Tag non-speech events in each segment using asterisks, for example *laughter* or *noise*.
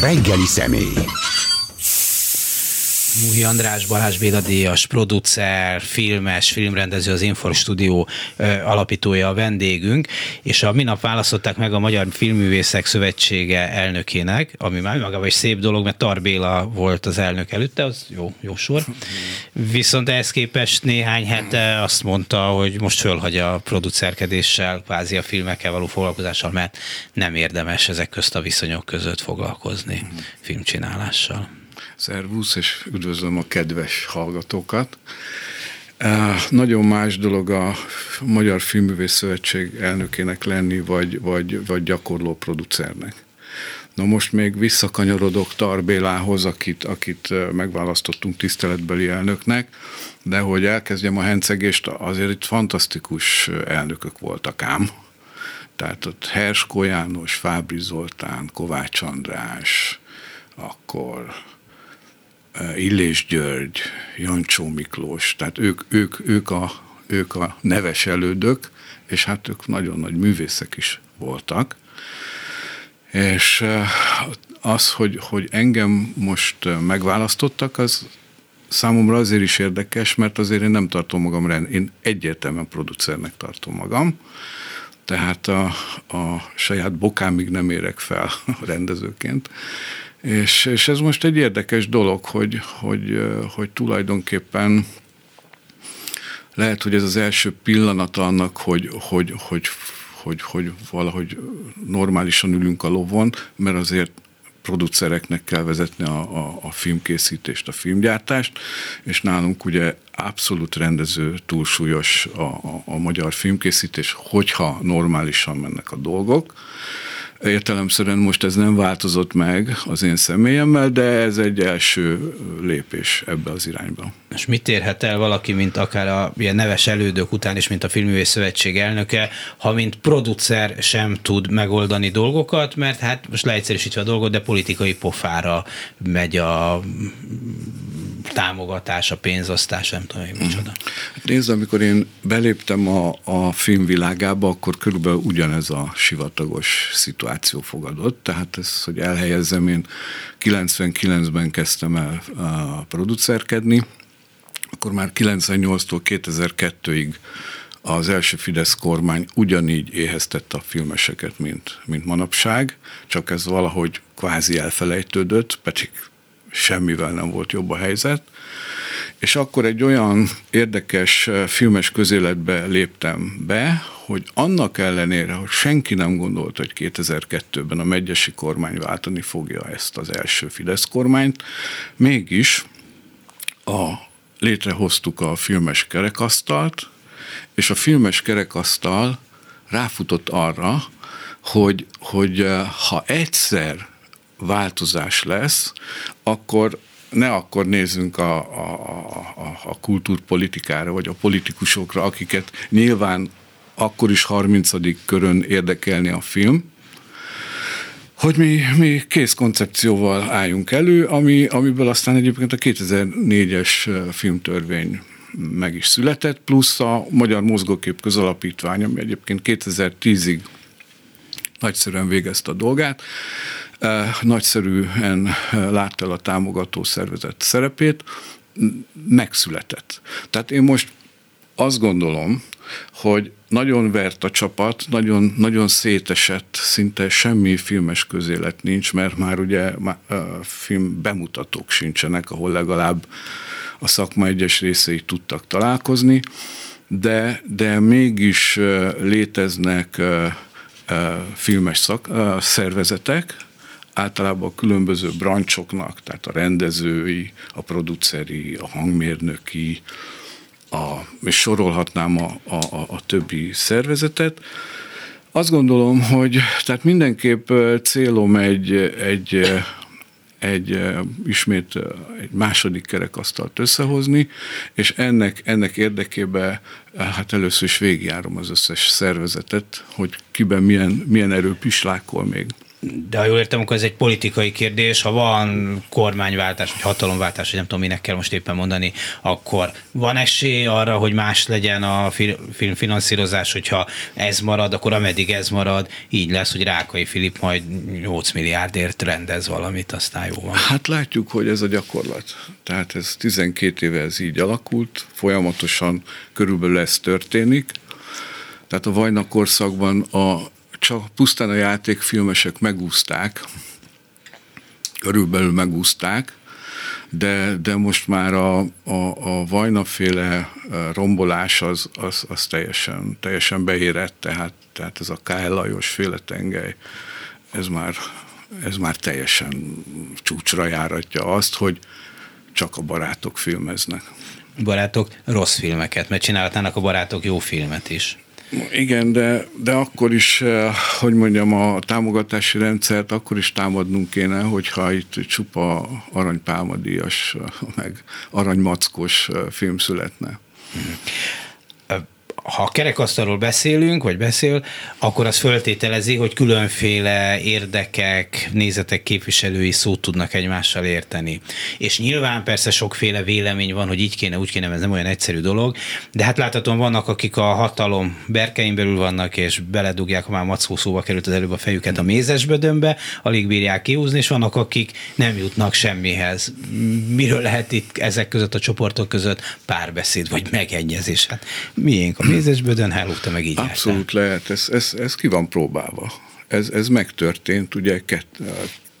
Reggeli személy. Múhi András, Balázs Béla Díjas, producer, filmes, filmrendező, az Infor Studio alapítója a vendégünk, és a minap választották meg a Magyar Filmművészek Szövetsége elnökének, ami már magában is szép dolog, mert Tar Béla volt az elnök előtte, az jó, jó sor. Viszont ehhez képest néhány hete azt mondta, hogy most fölhagyja a producerkedéssel, kvázi a filmekkel való foglalkozással, mert nem érdemes ezek közt a viszonyok között foglalkozni filmcsinálással. Szervusz, és üdvözlöm a kedves hallgatókat. Nagyon más dolog a Magyar Filmművész Szövetség elnökének lenni, vagy, vagy, vagy gyakorló producernek. Na most még visszakanyarodok Tarbélához, akit, akit megválasztottunk tiszteletbeli elnöknek, de hogy elkezdjem a hencegést, azért itt fantasztikus elnökök voltak ám. Tehát ott Herskó János, Fábri Zoltán, Kovács András, akkor Illés György, Jancsó Miklós, tehát ők, ők, ők, a, ők a neves elődök, és hát ők nagyon nagy művészek is voltak. És az, hogy, hogy engem most megválasztottak, az számomra azért is érdekes, mert azért én nem tartom magam rend, én egyértelműen producernek tartom magam, tehát a, a saját bokámig nem érek fel *laughs* rendezőként, és, és ez most egy érdekes dolog, hogy, hogy, hogy tulajdonképpen lehet, hogy ez az első pillanata annak, hogy, hogy, hogy, hogy, hogy valahogy normálisan ülünk a lovon, mert azért producereknek kell vezetni a, a, a filmkészítést, a filmgyártást, és nálunk ugye abszolút rendező túlsúlyos a, a, a magyar filmkészítés, hogyha normálisan mennek a dolgok. Értelemszerűen most ez nem változott meg az én személyemmel, de ez egy első lépés ebbe az irányba. És mit érhet el valaki, mint akár a ilyen neves elődök után is, mint a Filművész Szövetség elnöke, ha mint producer sem tud megoldani dolgokat, mert hát most leegyszerűsítve a dolgot, de politikai pofára megy a támogatás, a pénzosztás, nem tudom, hogy micsoda. Hát nézd, amikor én beléptem a, a filmvilágába, akkor körülbelül ugyanez a sivatagos szituáció fogadott, tehát ez, hogy elhelyezzem, én 99-ben kezdtem el a producerkedni, akkor már 98-tól 2002-ig az első Fidesz kormány ugyanígy éheztette a filmeseket, mint, mint manapság, csak ez valahogy kvázi elfelejtődött, pedig semmivel nem volt jobb a helyzet. És akkor egy olyan érdekes eh, filmes közéletbe léptem be, hogy annak ellenére, hogy senki nem gondolta, hogy 2002-ben a megyesi kormány váltani fogja ezt az első Fidesz kormányt, mégis a, létrehoztuk a filmes kerekasztalt, és a filmes kerekasztal ráfutott arra, hogy, hogy eh, ha egyszer változás lesz, akkor ne akkor nézzünk a, a, a, a kultúrpolitikára, vagy a politikusokra, akiket nyilván akkor is 30. körön érdekelni a film, hogy mi, mi kész koncepcióval álljunk elő, ami, amiből aztán egyébként a 2004-es filmtörvény meg is született, plusz a Magyar Mozgókép Közalapítvány, ami egyébként 2010-ig nagyszerűen végezte a dolgát, nagyszerűen látta el a támogató szervezet szerepét, megszületett. Tehát én most azt gondolom, hogy nagyon vert a csapat, nagyon, nagyon szétesett, szinte semmi filmes közélet nincs, mert már ugye film bemutatók sincsenek, ahol legalább a szakma egyes részei tudtak találkozni, de, de mégis léteznek filmes szak, szervezetek, általában a különböző brancsoknak, tehát a rendezői, a produceri, a hangmérnöki, a, és sorolhatnám a, a, a többi szervezetet. Azt gondolom, hogy tehát mindenképp célom egy, egy, egy ismét egy második kerekasztalt összehozni, és ennek, ennek érdekében hát először is végigjárom az összes szervezetet, hogy kiben milyen, milyen erő pislákol még De ha jól értem, akkor ez egy politikai kérdés. Ha van kormányváltás, vagy hatalomváltás, vagy nem tudom, minek kell most éppen mondani, akkor van esély arra, hogy más legyen a filmfinanszírozás, hogyha ez marad, akkor ameddig ez marad, így lesz, hogy Rákai Filip majd 8 milliárdért rendez valamit, aztán jó van. Hát látjuk, hogy ez a gyakorlat. Tehát ez 12 éve ez így alakult, folyamatosan körülbelül ez történik. Tehát a Vajna korszakban a, csak pusztán a játékfilmesek megúzták, körülbelül megúzták, de, de most már a, a, a vajnaféle rombolás az, az, az teljesen, teljesen beérett, tehát, tehát ez a K. Lajos féle tengely, ez már, ez már teljesen csúcsra járatja azt, hogy csak a barátok filmeznek. Barátok rossz filmeket, mert csinálhatnának a barátok jó filmet is. Igen, de, de akkor is, eh, hogy mondjam, a támogatási rendszert akkor is támadnunk kéne, hogyha itt csupa aranypálmadíjas, meg aranymackos eh, film születne. Ha kerekasztalról beszélünk, vagy beszél, akkor az föltételezi, hogy különféle érdekek, nézetek képviselői szót tudnak egymással érteni. És nyilván persze sokféle vélemény van, hogy így kéne, úgy kéne, ez nem olyan egyszerű dolog, de hát láthatóan vannak, akik a hatalom berkein belül vannak, és beledugják, ha már mackó szóba került az előbb a fejüket a mézesbödönbe, alig bírják kihúzni, és vannak, akik nem jutnak semmihez. Miről lehet itt ezek között a csoportok között párbeszéd, vagy megegyezés? Hát miénk a mézesbödön, hálógta meg így Abszolút jártál. lehet, ez, ez, ez ki van próbálva. Ez, ez megtörtént ugye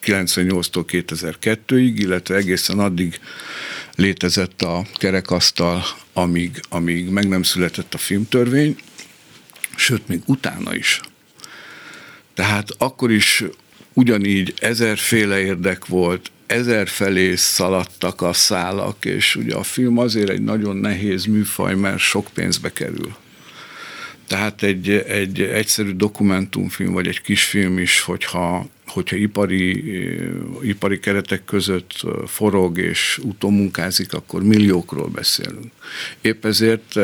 98-tól 2002-ig, illetve egészen addig létezett a kerekasztal, amíg, amíg meg nem született a filmtörvény, sőt, még utána is. Tehát akkor is ugyanígy ezerféle érdek volt, ezer felé szaladtak a szálak, és ugye a film azért egy nagyon nehéz műfaj, mert sok pénzbe kerül. Tehát egy, egy egyszerű dokumentumfilm, vagy egy kisfilm is, hogyha, hogyha ipari, ipari keretek között forog és utómunkázik, akkor milliókról beszélünk. Épp ezért,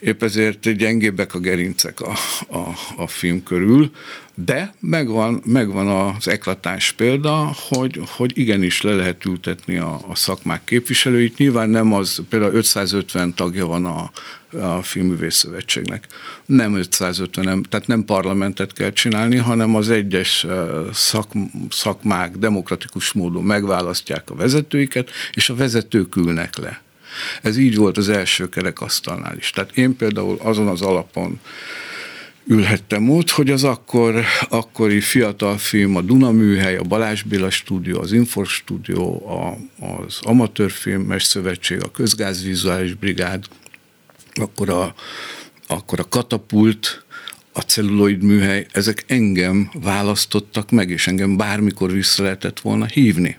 épp ezért gyengébbek a gerincek a, a, a film körül, de megvan, megvan az eklatás példa, hogy, hogy igenis le lehet ültetni a, a szakmák képviselőit. Nyilván nem az, például 550 tagja van a, a Filmművész Szövetségnek. Nem 550, nem, tehát nem parlamentet kell csinálni, hanem az egyes szak, szakmák demokratikus módon megválasztják a vezetőiket, és a vezetők ülnek le. Ez így volt az első kerekasztalnál is. Tehát én például azon az alapon ülhettem ott, hogy az akkor, akkori fiatal film, a Duna Műhely, a Balázs Béla stúdió, az Infor stúdió, a, az Amatőrfilmes Szövetség, a Közgázvizuális Brigád, akkor a, akkor a Katapult, a celluloid műhely, ezek engem választottak meg, és engem bármikor vissza lehetett volna hívni.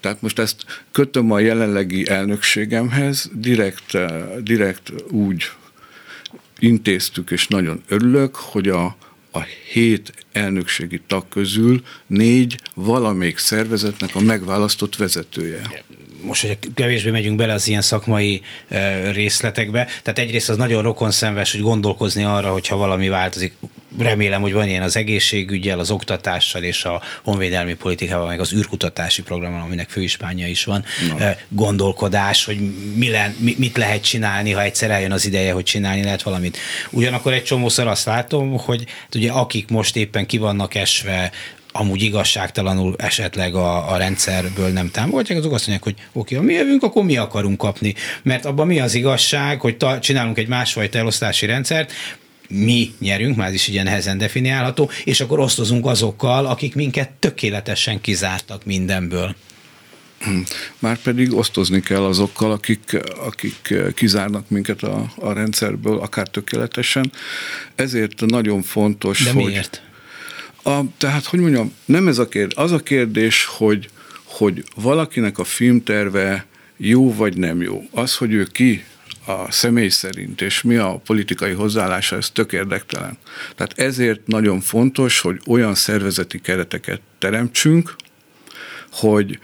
Tehát most ezt kötöm a jelenlegi elnökségemhez, direkt, direkt úgy intéztük, és nagyon örülök, hogy a, a hét elnökségi tag közül négy valamelyik szervezetnek a megválasztott vezetője most, hogy kevésbé megyünk bele az ilyen szakmai részletekbe, tehát egyrészt az nagyon rokonszenves, hogy gondolkozni arra, hogyha valami változik, remélem, hogy van ilyen az egészségügyel, az oktatással és a honvédelmi politikával, meg az űrkutatási programon, aminek főispánja is van, no. gondolkodás, hogy mi le, mit lehet csinálni, ha egyszer eljön az ideje, hogy csinálni lehet valamit. Ugyanakkor egy csomószor azt látom, hogy hát ugye akik most éppen ki vannak esve amúgy igazságtalanul esetleg a, a rendszerből nem támogatják, azok azt mondják, hogy oké, ha mi jövünk, akkor mi akarunk kapni. Mert abban mi az igazság, hogy ta, csinálunk egy másfajta elosztási rendszert, mi nyerünk, már is ilyen nehezen definiálható, és akkor osztozunk azokkal, akik minket tökéletesen kizártak mindenből. Már pedig osztozni kell azokkal, akik, akik kizárnak minket a, a rendszerből, akár tökéletesen. Ezért nagyon fontos, De hogy... A, tehát, hogy mondjam, nem ez a kérdés. Az a kérdés, hogy, hogy valakinek a filmterve jó vagy nem jó. Az, hogy ő ki a személy szerint, és mi a politikai hozzáállása, ez tök érdektelen. Tehát ezért nagyon fontos, hogy olyan szervezeti kereteket teremtsünk, hogy,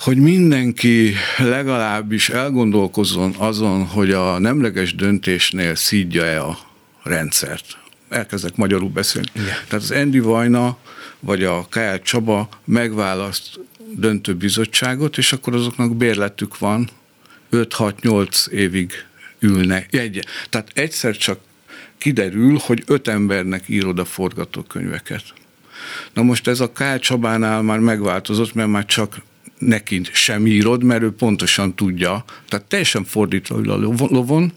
hogy mindenki legalábbis elgondolkozzon azon, hogy a nemleges döntésnél szídja-e a rendszert elkezdek magyarul beszélni. Igen. Tehát az Andy Vajna vagy a KL Csaba megválaszt döntő bizottságot, és akkor azoknak bérletük van, 5-6-8 évig ülnek. Egy, tehát egyszer csak kiderül, hogy öt embernek írod a forgatókönyveket. Na most ez a Kál Csabánál már megváltozott, mert már csak neki sem írod, mert ő pontosan tudja, tehát teljesen fordítva ül a lovon,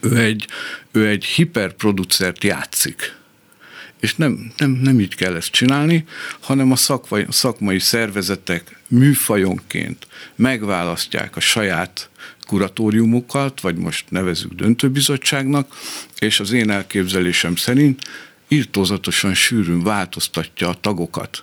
ő egy, ő egy hiperproducert játszik. És nem, nem, nem így kell ezt csinálni, hanem a szakmai, szakmai szervezetek műfajonként megválasztják a saját kuratóriumokat, vagy most nevezük döntőbizottságnak, és az én elképzelésem szerint írtózatosan sűrűn változtatja a tagokat.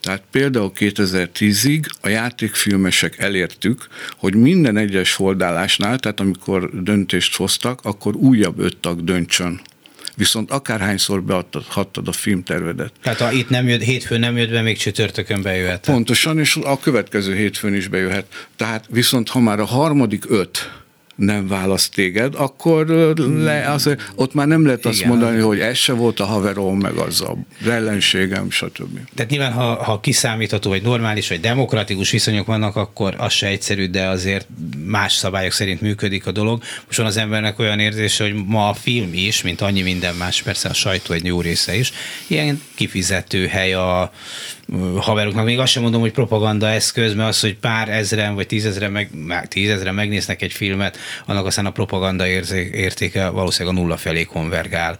Tehát például 2010-ig a játékfilmesek elértük, hogy minden egyes holdálásnál, tehát amikor döntést hoztak, akkor újabb öt tag döntsön viszont akárhányszor beadhattad a filmtervedet. Tehát ha itt nem jött, hétfőn nem jött be, még csütörtökön bejöhet. Pontosan, és a következő hétfőn is bejöhet. Tehát viszont ha már a harmadik öt nem választ téged, akkor le, az, ott már nem lehet azt Igen. mondani, hogy ez se volt a haverom, meg az a ellenségem, stb. Tehát nyilván, ha, ha kiszámítható, vagy normális, vagy demokratikus viszonyok vannak, akkor az se egyszerű, de azért más szabályok szerint működik a dolog. Most van az embernek olyan érzése, hogy ma a film is, mint annyi minden más, persze a sajtó egy jó része is, ilyen kifizető hely a haveroknak. Még azt sem mondom, hogy propaganda eszköz, mert az, hogy pár ezren vagy tízezren, meg, tízezren megnéznek egy filmet, annak aztán a propaganda értéke valószínűleg a nulla felé konvergál.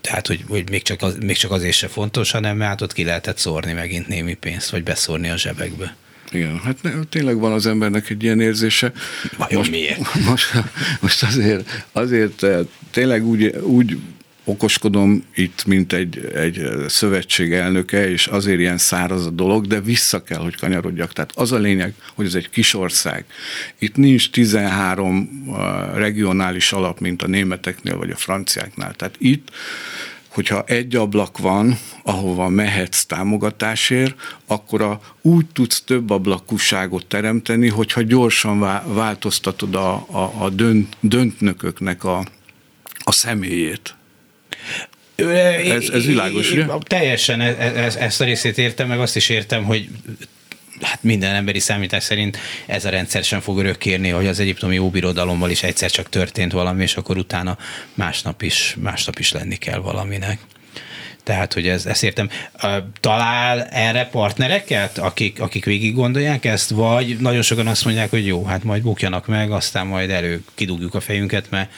Tehát, hogy, hogy még, csak az, még csak azért se fontos, hanem mert ott ki lehetett szórni megint némi pénzt, vagy beszórni a zsebekbe. Igen, hát ne, tényleg van az embernek egy ilyen érzése. Vajon most, miért? *laughs* Most, most azért, azért eh, tényleg úgy, úgy okoskodom itt, mint egy, egy szövetség elnöke, és azért ilyen száraz a dolog, de vissza kell, hogy kanyarodjak. Tehát az a lényeg, hogy ez egy kis ország. Itt nincs 13 uh, regionális alap, mint a németeknél vagy a franciáknál. Tehát itt hogyha egy ablak van, ahova mehetsz támogatásért, akkor a, úgy tudsz több ablakúságot teremteni, hogyha gyorsan változtatod a, a, a dönt, döntnököknek a, a személyét. Ez, ez világos, ugye? Teljesen e- e- ez, ezt a részét értem, meg azt is értem, hogy hát minden emberi számítás szerint ez a rendszer sem fog örökkérni, hogy az egyiptomi óbirodalommal is egyszer csak történt valami, és akkor utána másnap is, másnap is lenni kell valaminek. Tehát, hogy ez, ezt értem. Talál erre partnereket, akik, akik végig gondolják ezt, vagy nagyon sokan azt mondják, hogy jó, hát majd bukjanak meg, aztán majd elő kidugjuk a fejünket, mert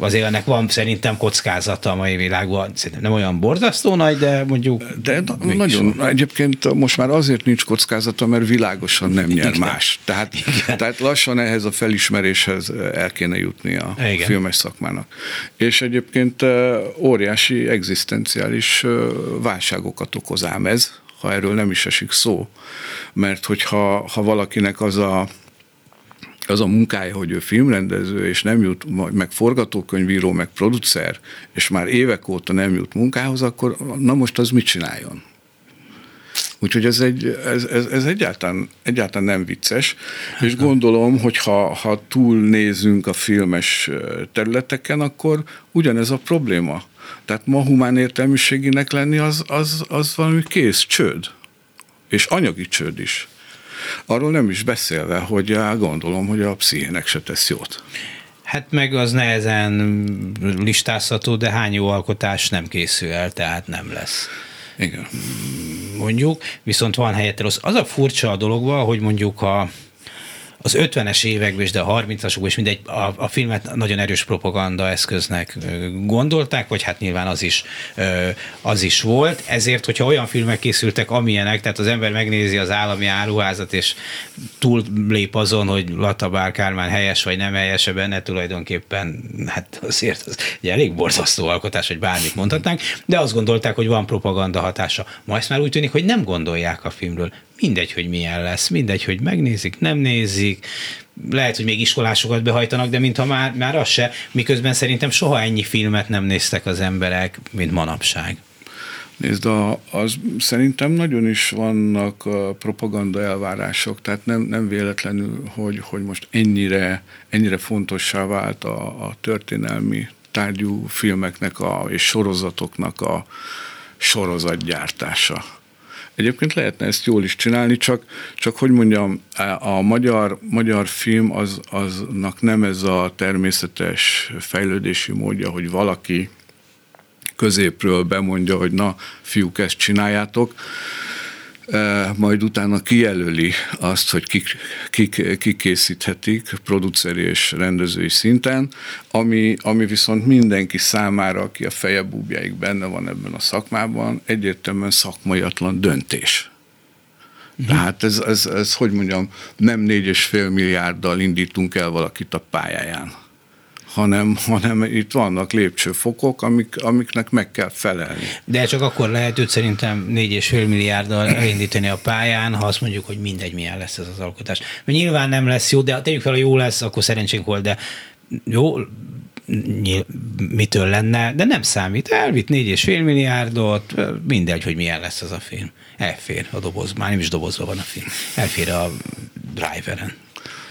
azért ennek van szerintem kockázata a mai világban. Szerintem nem olyan borzasztó nagy, de mondjuk... De nagyon, van. egyébként most már azért nincs kockázata, mert világosan nem nyer Igen. más. Tehát, Igen. tehát lassan ehhez a felismeréshez el kéne jutni a Igen. filmes szakmának. És egyébként óriási egzisztenciális válságokat okoz ám ez, ha erről nem is esik szó. Mert hogyha ha valakinek az a az a munkája, hogy ő filmrendező, és nem jut, meg forgatókönyvíró, meg producer, és már évek óta nem jut munkához, akkor na most az mit csináljon? Úgyhogy ez, egy, ez, ez, ez egyáltalán, egyáltalán nem vicces, és gondolom, hogy ha, ha túlnézünk a filmes területeken, akkor ugyanez a probléma. Tehát ma humán értelmiséginek lenni az, az, az valami kész csőd. És anyagi csőd is. Arról nem is beszélve, hogy gondolom, hogy a pszichének se tesz jót. Hát meg az nehezen listázható, de hány jó alkotás nem készül el, tehát nem lesz. Igen. Mondjuk, viszont van helyette rossz. Az a furcsa a dologban, hogy mondjuk a az 50-es években is, de a 30-asokban is mindegy, a, a filmet nagyon erős propaganda eszköznek gondolták, vagy hát nyilván az is, az is volt. Ezért, hogyha olyan filmek készültek, amilyenek, tehát az ember megnézi az állami áruházat, és túl lép azon, hogy Latabár Kármán helyes vagy nem helyes -e benne, tulajdonképpen hát azért az egy elég borzasztó alkotás, hogy bármit mondhatnánk, de azt gondolták, hogy van propaganda hatása. Ma ezt már úgy tűnik, hogy nem gondolják a filmről mindegy, hogy milyen lesz, mindegy, hogy megnézik, nem nézik, lehet, hogy még iskolásokat behajtanak, de mintha már, már az se, miközben szerintem soha ennyi filmet nem néztek az emberek, mint manapság. Nézd, a, az szerintem nagyon is vannak a propaganda elvárások, tehát nem, nem véletlenül, hogy, hogy most ennyire, ennyire fontossá vált a, a történelmi tárgyú filmeknek a, és sorozatoknak a, sorozatgyártása. Egyébként lehetne ezt jól is csinálni, csak, csak hogy mondjam, a magyar, magyar film az, aznak nem ez a természetes fejlődési módja, hogy valaki középről bemondja, hogy na, fiúk, ezt csináljátok, majd utána kijelöli azt, hogy kik, kik, kik készíthetik produceri és rendezői szinten, ami, ami viszont mindenki számára, aki a feje búbjáig benne van ebben a szakmában, egyértelműen szakmaiatlan döntés. Uh-huh. Tehát ez, ez, ez, hogy mondjam, nem négy és fél milliárddal indítunk el valakit a pályáján hanem, hanem itt vannak lépcsőfokok, amik, amiknek meg kell felelni. De csak akkor lehet őt szerintem 4,5 milliárddal elindítani a pályán, ha azt mondjuk, hogy mindegy, milyen lesz ez az alkotás. Mert nyilván nem lesz jó, de tegyük fel, hogy jó lesz, akkor szerencsénk volt, de jó, nyilv, mitől lenne, de nem számít. Elvitt 4,5 milliárdot, mindegy, hogy milyen lesz az a film. Elfér a doboz, már nem is dobozva van a film. Elfér a driveren.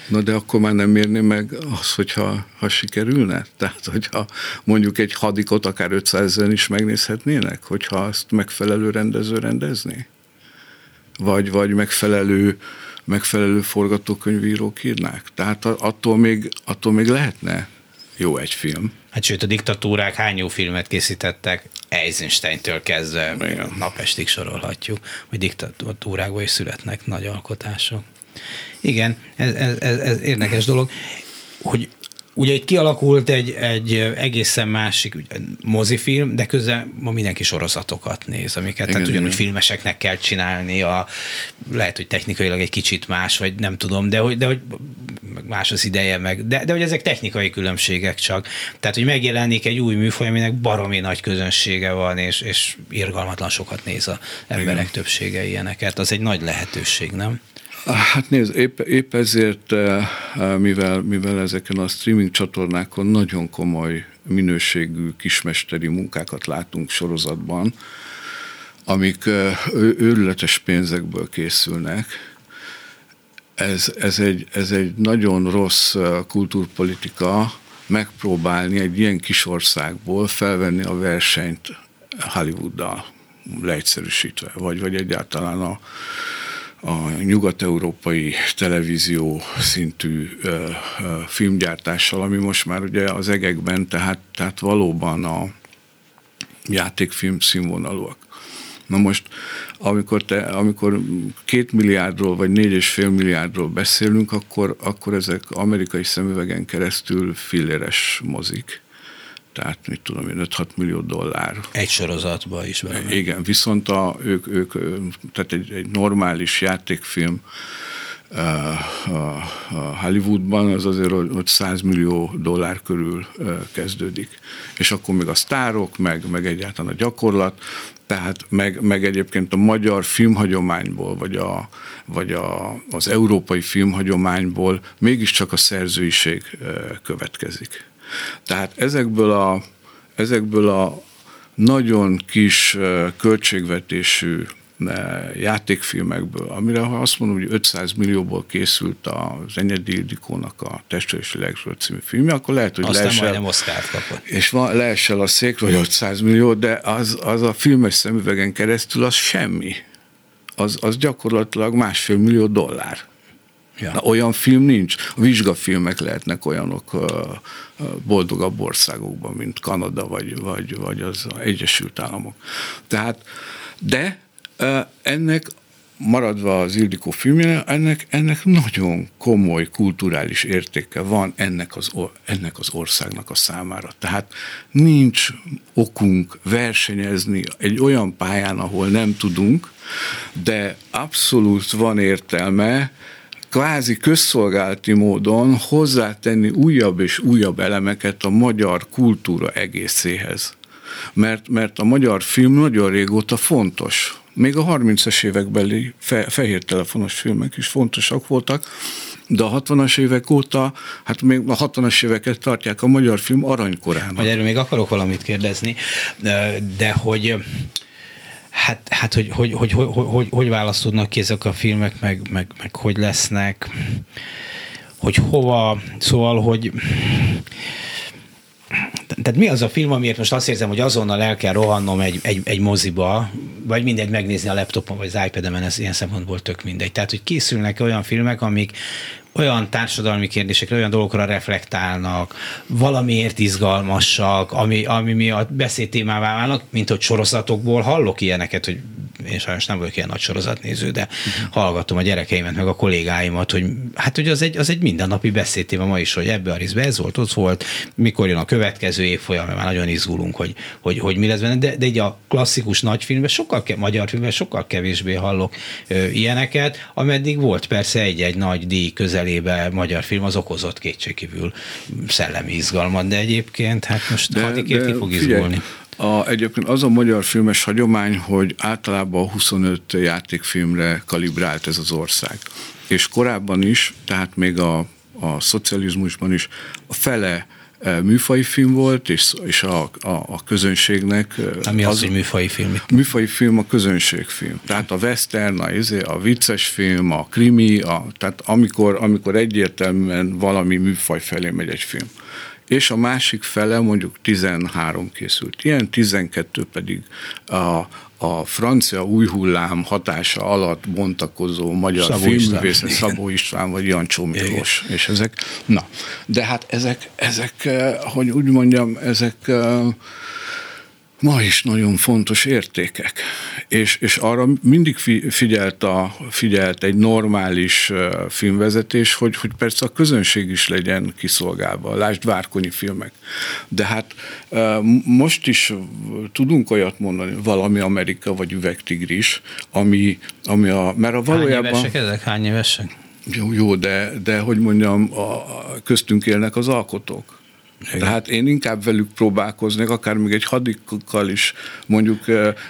Na de akkor már nem mérni meg az, hogyha ha sikerülne? Tehát, hogyha mondjuk egy hadikot akár 500 ezer is megnézhetnének, hogyha azt megfelelő rendező rendezné? Vagy, vagy megfelelő, megfelelő forgatókönyvírók írnák? Tehát attól még, attól még lehetne jó egy film. Hát sőt, a diktatúrák hány jó filmet készítettek, Eisenstein-től kezdve Igen. napestig sorolhatjuk, hogy diktatúrákból is születnek nagy alkotások. Igen, ez, ez, ez, érdekes dolog, hogy Ugye itt kialakult egy, egy egészen másik mozifilm, de közben ma mindenki sorozatokat néz, amiket igen, tehát ugyanúgy igen. filmeseknek kell csinálni, a, lehet, hogy technikailag egy kicsit más, vagy nem tudom, de hogy, de hogy más az ideje meg, de, de hogy ezek technikai különbségek csak. Tehát, hogy megjelenik egy új műfaj, aminek baromi nagy közönsége van, és, és irgalmatlan sokat néz a emberek igen. többsége ilyeneket, az egy nagy lehetőség, nem? Hát nézd, épp, épp ezért, eh, eh, mivel, mivel ezeken a streaming csatornákon nagyon komoly minőségű kismesteri munkákat látunk sorozatban, amik eh, őrületes pénzekből készülnek, ez, ez, egy, ez egy nagyon rossz kultúrpolitika megpróbálni egy ilyen kis országból felvenni a versenyt Hollywooddal leegyszerűsítve, vagy, vagy egyáltalán a, a nyugat-európai televízió szintű ö, ö, filmgyártással, ami most már ugye az egekben, tehát, tehát valóban a játékfilm színvonalúak. Na most, amikor, te, amikor két milliárdról vagy négy és fél milliárdról beszélünk, akkor, akkor ezek amerikai szemüvegen keresztül filléres mozik tehát mit tudom én, 5-6 millió dollár. Egy sorozatban is Velem. Igen, viszont a, ők, ők, tehát egy, egy normális játékfilm a Hollywoodban az azért hogy 100 millió dollár körül kezdődik. És akkor még a sztárok, meg, meg egyáltalán a gyakorlat, tehát meg, meg egyébként a magyar filmhagyományból, vagy, a, vagy a, az európai filmhagyományból mégiscsak a szerzőiség következik. Tehát ezekből a, ezekből a nagyon kis költségvetésű játékfilmekből, amire ha azt mondom, hogy 500 millióból készült az Enyedi Ildikónak a Testre és Legzsol című filmje, akkor lehet, hogy Aztán leesel, Oszkárt kapott. És van, leesel a székről, hogy 500 millió, de az, az a filmes szemüvegen keresztül az semmi. Az, az gyakorlatilag másfél millió dollár. Ja. Na, olyan film nincs. A vizsgafilmek lehetnek olyanok boldogabb országokban, mint Kanada vagy, vagy, vagy az Egyesült Államok. Tehát, de ennek maradva az Ildikó filmje, ennek, ennek nagyon komoly kulturális értéke van ennek az, ennek az országnak a számára. Tehát nincs okunk versenyezni egy olyan pályán, ahol nem tudunk, de abszolút van értelme kvázi közszolgálati módon hozzátenni újabb és újabb elemeket a magyar kultúra egészéhez. Mert, mert a magyar film nagyon régóta fontos. Még a 30-as évekbeli fe, fehér telefonos filmek is fontosak voltak, de a 60-as évek óta, hát még a 60-as éveket tartják a magyar film aranykorának. Majd még akarok valamit kérdezni, de hogy Hát, hát hogy, hogy, hogy, hogy, hogy, hogy választódnak ki ezek a filmek, meg, meg, meg hogy lesznek, hogy hova, szóval, hogy tehát mi az a film, amiért most azt érzem, hogy azonnal el kell rohannom egy, egy, egy moziba, vagy mindegy megnézni a laptopon, vagy az iPad-emen, ez ilyen szempontból tök mindegy. Tehát, hogy készülnek olyan filmek, amik olyan társadalmi kérdésekre, olyan dolgokra reflektálnak, valamiért izgalmasak, ami, ami mi a beszéd témává válnak, mint hogy sorozatokból hallok ilyeneket, hogy én sajnos nem vagyok ilyen nagy sorozatnéző, de uh-huh. hallgatom a gyerekeimet, meg a kollégáimat, hogy hát hogy az egy, az egy mindennapi beszédtéma ma is, hogy ebbe a részbe ez volt, ott volt, mikor jön a következő évfolyam, mert már nagyon izgulunk, hogy, hogy, hogy mi lesz benne, de, de egy a klasszikus nagyfilmben, sokkal, magyar filmben sokkal kevésbé hallok ö, ilyeneket, ameddig volt persze egy-egy nagy díj közelébe magyar film, az okozott kétségkívül szellemi izgalmat, de egyébként hát most de, hadikért ki fog figyelj, izgulni. A, egyébként az a magyar filmes hagyomány, hogy általában 25 játékfilmre kalibrált ez az ország. És korábban is, tehát még a, a szocializmusban is a fele műfai film volt, és, és a, a, a közönségnek... Mi az, az, hogy műfai film? Műfai film a közönségfilm. Tehát a western, a, izé, a vicces film, a krimi, a, tehát amikor, amikor egyértelműen valami műfaj felé megy egy film és a másik fele mondjuk 13 készült. Ilyen 12 pedig a, a francia új hullám hatása alatt bontakozó magyar Szabó filmművészet, Szabó István vagy Jancsó Miklós. És ezek, na, de hát ezek, ezek, eh, hogy úgy mondjam, ezek eh, ma is nagyon fontos értékek. És, és arra mindig figyelt, a, figyelt egy normális filmvezetés, hogy, hogy persze a közönség is legyen kiszolgálva. Lásd Várkonyi filmek. De hát most is tudunk olyat mondani, valami Amerika vagy Üvegtigris, ami, ami a... Mert a valójában... Hány évesek ezek? Hány évesek? Jó, jó de, de hogy mondjam, a, köztünk élnek az alkotók. Igen. Tehát én inkább velük próbálkoznék, akár még egy hadikkal is mondjuk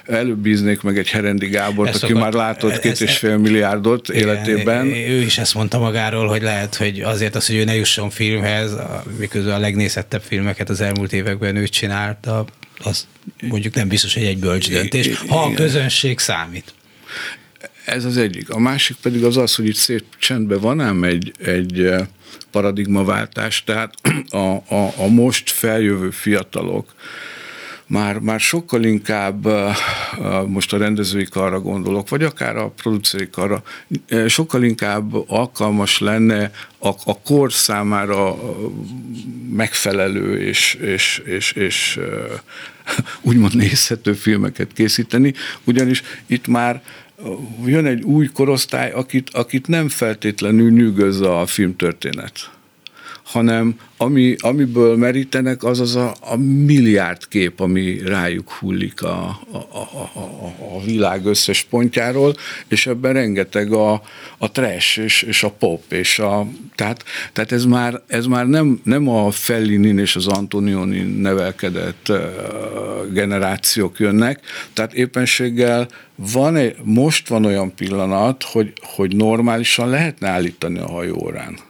előbb bíznék meg egy Herendi Gábort, ezt aki szokott, már látott két és fél milliárdot igen, életében. Ő is ezt mondta magáról, hogy lehet, hogy azért az, hogy ő ne jusson filmhez, miközben a legnézettebb filmeket az elmúlt években ő csinálta, az mondjuk nem biztos, hogy egy bölcs döntés, ha a közönség számít. Ez az egyik. A másik pedig az az, hogy itt szép csendben van ám egy, egy paradigmaváltás, tehát a, a, a most feljövő fiatalok már, már sokkal inkább, most a rendezői karra gondolok, vagy akár a produceri karra, sokkal inkább alkalmas lenne a, a kor számára megfelelő és, és, és, és *laughs* úgymond nézhető filmeket készíteni, ugyanis itt már jön egy új korosztály, akit, akit nem feltétlenül nyűgöz a filmtörténet hanem ami, amiből merítenek, az az a, a milliárd kép, ami rájuk hullik a, a, a, a, a világ összes pontjáról, és ebben rengeteg a, a trash és, és a pop, és a, tehát, tehát ez már, ez már nem, nem a Fellinin és az Antonioni nevelkedett generációk jönnek, tehát éppenséggel van egy, most van olyan pillanat, hogy, hogy normálisan lehetne állítani a hajóórán.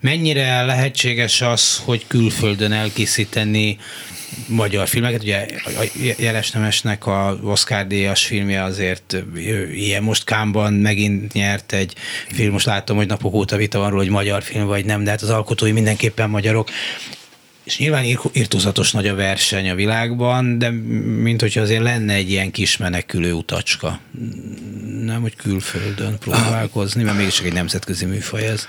Mennyire lehetséges az, hogy külföldön elkészíteni magyar filmeket. Ugye Jeles Nemesnek a Oscar díjas filmje azért ilyen most Kámban megint nyert egy film, most látom, hogy napok óta vita van hogy magyar film vagy nem, de hát az alkotói mindenképpen magyarok. És nyilván írtózatos nagy a verseny a világban, de mint hogyha azért lenne egy ilyen kis menekülő utacska. Nem, hogy külföldön próbálkozni, mert mégis egy nemzetközi műfaj ez.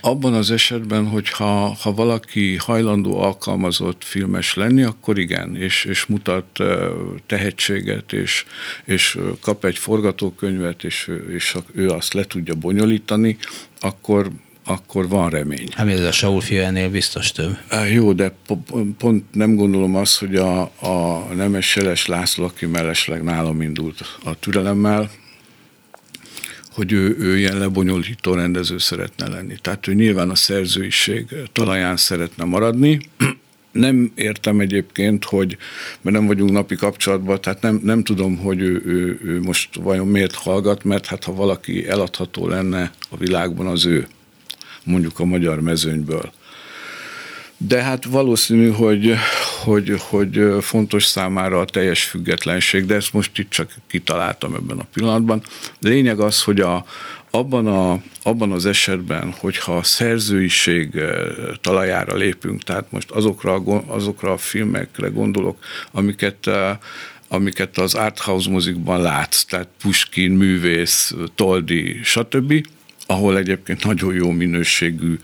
Abban az esetben, hogyha ha valaki hajlandó alkalmazott filmes lenni, akkor igen, és, és mutat tehetséget, és, és kap egy forgatókönyvet, és, és ő azt le tudja bonyolítani, akkor akkor van remény. Hát ez a Saul fia ennél biztos több. Jó, de pont nem gondolom azt, hogy a, a Nemes Seles László, aki mellesleg nálam indult a türelemmel, hogy ő, ő ilyen lebonyolító rendező szeretne lenni. Tehát ő nyilván a szerzőiség talaján szeretne maradni, nem értem egyébként, hogy, mert nem vagyunk napi kapcsolatban, tehát nem, nem tudom, hogy ő, ő, ő most vajon miért hallgat, mert hát ha valaki eladható lenne a világban, az ő, mondjuk a magyar mezőnyből. De hát valószínű, hogy, hogy, hogy fontos számára a teljes függetlenség, de ezt most itt csak kitaláltam ebben a pillanatban. Lényeg az, hogy a, abban, a, abban az esetben, hogyha a szerzőiség talajára lépünk, tehát most azokra, azokra a filmekre gondolok, amiket amiket az arthouse mozikban látsz, tehát Puskin, művész, Toldi, stb., ahol egyébként nagyon jó minőségű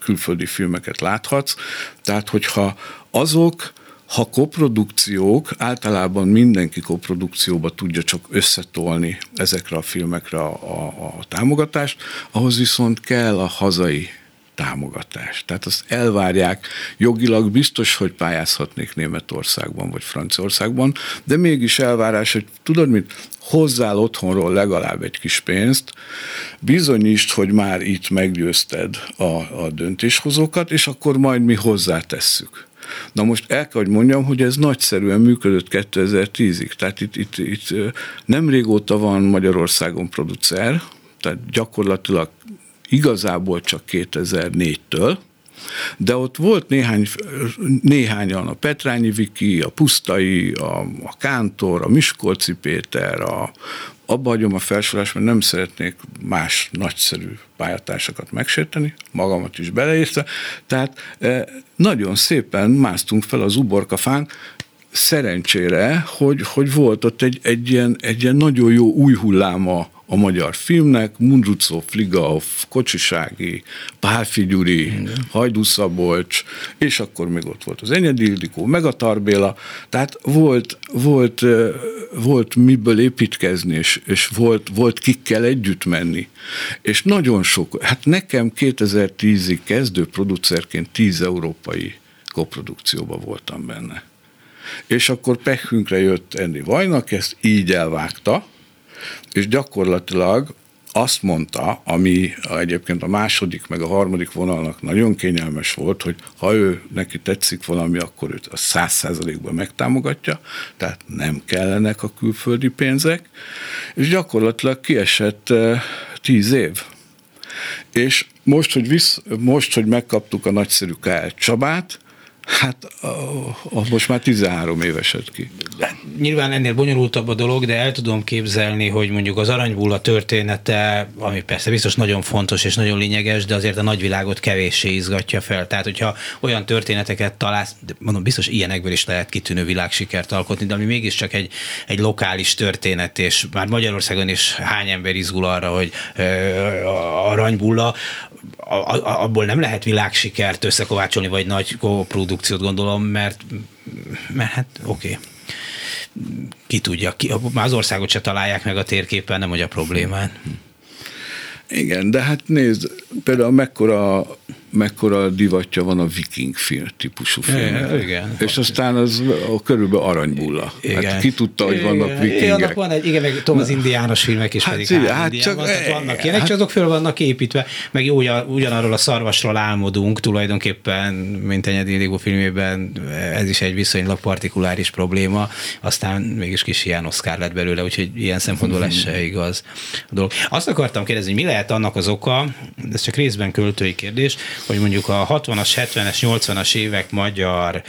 külföldi filmeket láthatsz. Tehát, hogyha azok ha koprodukciók, általában mindenki koprodukcióba tudja csak összetolni ezekre a filmekre a, a, a támogatást, ahhoz viszont kell a hazai támogatás. Tehát azt elvárják, jogilag biztos, hogy pályázhatnék Németországban vagy Franciaországban, de mégis elvárás, hogy tudod mit, hozzál otthonról legalább egy kis pénzt, bizonyítsd, hogy már itt meggyőzted a, a döntéshozókat, és akkor majd mi hozzátesszük. Na most el kell, hogy mondjam, hogy ez nagyszerűen működött 2010-ig. Tehát itt, itt, itt nem régóta van Magyarországon producer, tehát gyakorlatilag igazából csak 2004-től, de ott volt néhány, néhányan, a Petrányi Viki, a Pusztai, a, a Kántor, a Miskolci Péter, a, abba hagyom a felsorolást, mert nem szeretnék más nagyszerű pályatársakat megsérteni, magamat is beleérte. Tehát e, nagyon szépen másztunk fel az uborkafán, szerencsére, hogy, hogy volt ott egy, egy, ilyen, egy ilyen nagyon jó új hulláma a magyar filmnek, Mundrucó, Fligauf, Kocsisági, Pálfi Gyuri, Hajdú Szabolcs, és akkor még ott volt az Enyedi Ildikó, meg a Tarbéla, tehát volt, volt, volt miből építkezni, és, és volt, volt kikkel együtt menni. És nagyon sok, hát nekem 2010-ig kezdő producerként 10 európai koprodukcióba voltam benne. És akkor pehünkre jött Andy Vajnak, ezt így elvágta, és gyakorlatilag azt mondta, ami egyébként a második meg a harmadik vonalnak nagyon kényelmes volt, hogy ha ő neki tetszik valami, akkor őt a száz százalékban megtámogatja, tehát nem kellenek a külföldi pénzek, és gyakorlatilag kiesett eh, tíz év. És most, hogy, visz, most, hogy megkaptuk a nagyszerű K.L. Csabát, Hát a, most már 13 éveset ki. Nyilván ennél bonyolultabb a dolog, de el tudom képzelni, hogy mondjuk az aranybulla története, ami persze biztos nagyon fontos és nagyon lényeges, de azért a nagyvilágot kevéssé izgatja fel. Tehát, hogyha olyan történeteket találsz, de mondom, biztos ilyenekből is lehet kitűnő világsikert alkotni, de ami mégiscsak egy, egy lokális történet, és már Magyarországon is hány ember izgul arra, hogy aranybulla, abból nem lehet világsikert összekovácsolni, vagy nagy produkciót gondolom, mert, mert hát oké. Okay. Ki tudja, ki, az országot se találják meg a térképen, nem hogy a problémán. Igen, de hát nézd, például mekkora mekkora divatja van a viking film típusú film. Igen. És aztán az a körülbelül aranybulla. Hát igen. Hát ki tudta, hogy vannak vikingek. Igen, van egy, igen, meg tudom, az indiános filmek is hát, pedig igen, hát csak, van, tehát vannak ilyenek, hát, csak azok föl vannak építve, meg jó, ugyanarról a szarvasról álmodunk tulajdonképpen, mint Enyedi Ildikó filmében, ez is egy viszonylag partikuláris probléma, aztán mégis kis ilyen Oscar lett belőle, úgyhogy ilyen szempontból ez se igaz a dolog. Azt akartam kérdezni, mi lehet annak az oka, ez csak részben költői kérdés, hogy mondjuk a 60-as, 70-es, 80-as évek magyar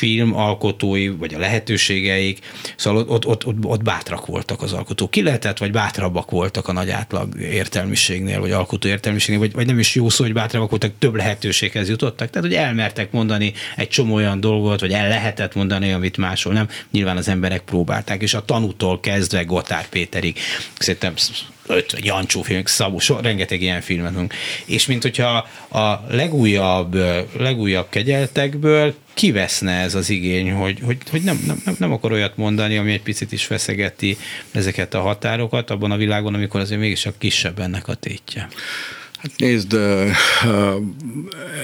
filmalkotói, vagy a lehetőségeik, szóval ott, ott, ott, ott bátrak voltak az alkotók. Ki lehetett, vagy bátrabbak voltak a nagy átlag értelmiségnél, vagy alkotó értelmiségnél, vagy, vagy nem is jó szó, hogy bátrabbak voltak, több lehetőséghez jutottak. Tehát, hogy elmertek mondani egy csomó olyan dolgot, vagy el lehetett mondani, amit máshol nem. Nyilván az emberek próbálták, és a tanútól kezdve Gotár Péterig. Szerintem 50 Jancsó filmek, Szabó, so, rengeteg ilyen filmet van. És mint hogyha a legújabb, legújabb kegyeltekből kiveszne ez az igény, hogy, hogy, hogy nem, nem, nem akar olyat mondani, ami egy picit is feszegeti ezeket a határokat abban a világon, amikor azért mégis a kisebb ennek a tétje. Hát nézd,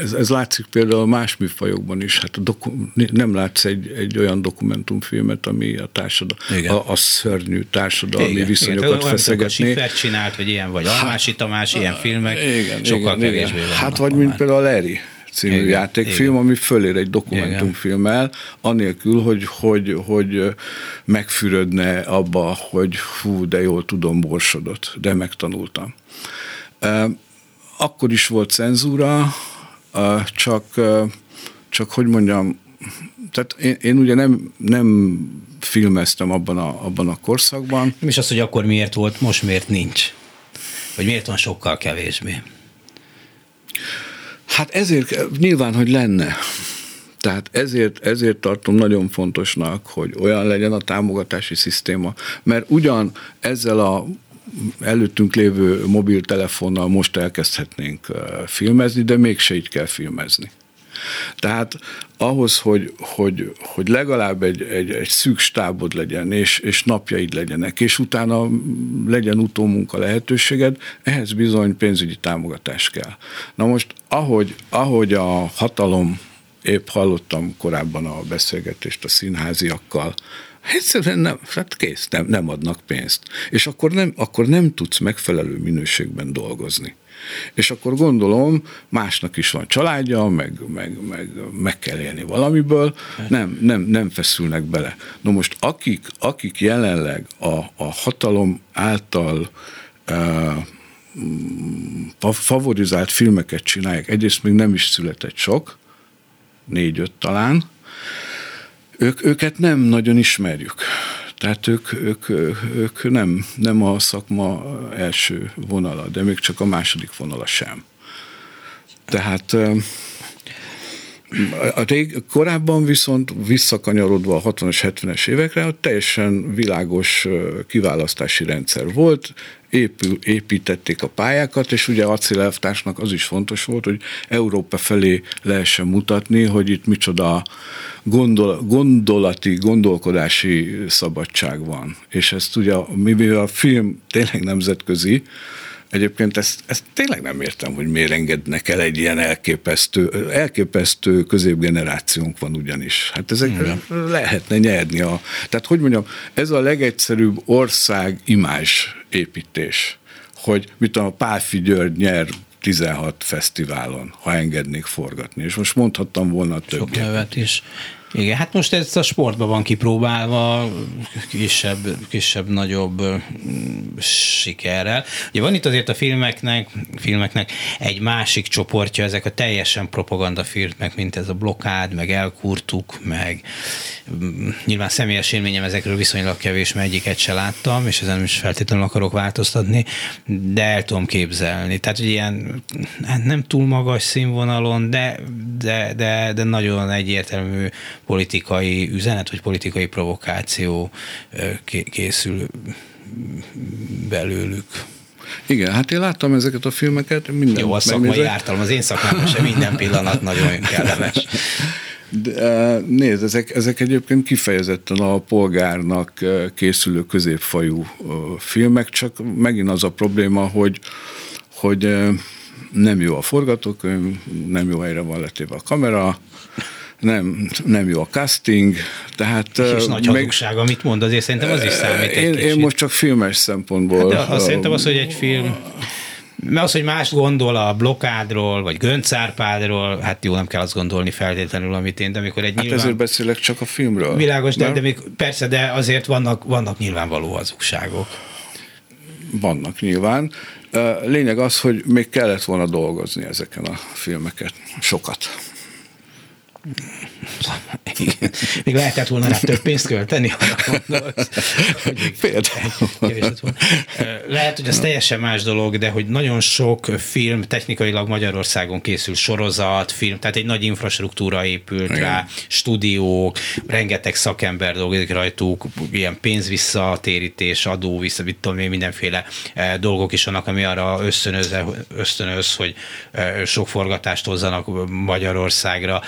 ez, ez látszik például más műfajokban is. Hát a doku, nem látsz egy, egy olyan dokumentumfilmet, ami a társadalom, a, a szörnyű társadalmi igen, viszonyokat igen, feszegetné. Igen, csinált, vagy ilyen, vagy Almási Tamás, ilyen filmek, igen, sokkal igen, kevésbé igen. Hát vagy mint például a Larry című igen, játékfilm, igen. ami fölér egy dokumentumfilmmel, anélkül, hogy, hogy, hogy megfürödne abba, hogy hú, de jól tudom, borsodott, de megtanultam akkor is volt cenzúra, csak, csak hogy mondjam, tehát én, én ugye nem, nem filmeztem abban a, abban a korszakban. Nem is az, hogy akkor miért volt, most miért nincs. Vagy miért van sokkal kevésbé. Hát ezért nyilván, hogy lenne. Tehát ezért, ezért tartom nagyon fontosnak, hogy olyan legyen a támogatási szisztéma, mert ugyan ezzel a előttünk lévő mobiltelefonnal most elkezdhetnénk filmezni, de mégse így kell filmezni. Tehát ahhoz, hogy, hogy, hogy legalább egy, egy, egy szűk stábod legyen, és, és napjaid legyenek, és utána legyen utómunka lehetőséged, ehhez bizony pénzügyi támogatás kell. Na most, ahogy, ahogy a hatalom, épp hallottam korábban a beszélgetést a színháziakkal, Egyszerűen nem, hát kész, nem, nem adnak pénzt. És akkor nem, akkor nem tudsz megfelelő minőségben dolgozni. És akkor gondolom, másnak is van családja, meg, meg, meg, meg kell élni valamiből, nem, nem, nem feszülnek bele. No most akik, akik jelenleg a, a hatalom által uh, favorizált filmeket csinálják, egyrészt még nem is született sok, négy-öt talán, ők, őket nem nagyon ismerjük. Tehát ők, ők, ők nem, nem a szakma első vonala, de még csak a második vonala sem. Tehát a rég, korábban viszont visszakanyarodva a 60-as, 70-es évekre, ott teljesen világos kiválasztási rendszer volt, épül, építették a pályákat, és ugye acélelvtársnak az is fontos volt, hogy Európa felé lehessen mutatni, hogy itt micsoda gondol, gondolati, gondolkodási szabadság van. És ezt ugye, mivel a film tényleg nemzetközi, Egyébként ezt, ezt tényleg nem értem, hogy miért engednek el egy ilyen elképesztő, elképesztő középgenerációnk van ugyanis. Hát ezek Igen. lehetne nyerni. A, tehát hogy mondjam, ez a legegyszerűbb ország imázs építés, hogy mit a Pálfi György nyer 16 fesztiválon, ha engednék forgatni. És most mondhattam volna többet. Sok nevet is. Igen, hát most ez a sportban van kipróbálva, kisebb, kisebb nagyobb sikerrel. Ugye van itt azért a filmeknek, filmeknek egy másik csoportja, ezek a teljesen propaganda filmek, mint ez a blokád, meg elkurtuk, meg nyilván személyes élményem ezekről viszonylag kevés, mert egyiket se láttam, és ezen is feltétlenül akarok változtatni, de el tudom képzelni. Tehát, hogy ilyen hát nem túl magas színvonalon, de, de, de, de nagyon egyértelmű politikai üzenet, vagy politikai provokáció készül belőlük. Igen, hát én láttam ezeket a filmeket. Minden Jó, a szakmai ártalom, az én szakmám sem minden pillanat nagyon *laughs* kellemes. De, nézd, ezek, ezek egyébként kifejezetten a polgárnak készülő középfajú filmek, csak megint az a probléma, hogy, hogy nem jó a forgatókönyv, nem jó helyre van letéve a kamera, nem, nem jó a casting, tehát... És nagy hazugság, amit mond, azért szerintem az is számít én, egy én most csak filmes szempontból... Hát de azt szerintem az, hogy egy film... Mert az, hogy más gondol a blokádról, vagy Göncárpádról, hát jó, nem kell azt gondolni feltétlenül, amit én, de amikor egy hát nyilván... ezért beszélek csak a filmről. Világos, de, de még, persze, de azért vannak, vannak nyilvánvaló hazugságok. Vannak nyilván. Lényeg az, hogy még kellett volna dolgozni ezeken a filmeket. Sokat. Még lehetett volna rá több pénzt költeni, Lehet, hogy ez teljesen más dolog, de hogy nagyon sok film technikailag Magyarországon készül sorozat, film, tehát egy nagy infrastruktúra épült Igen. rá, stúdiók, rengeteg szakember dolgozik rajtuk, ilyen pénzvisszatérítés, adó vissza, mit tudom én, mindenféle dolgok is vannak, ami arra ösztönöz, ösztönöz hogy sok forgatást hozzanak Magyarországra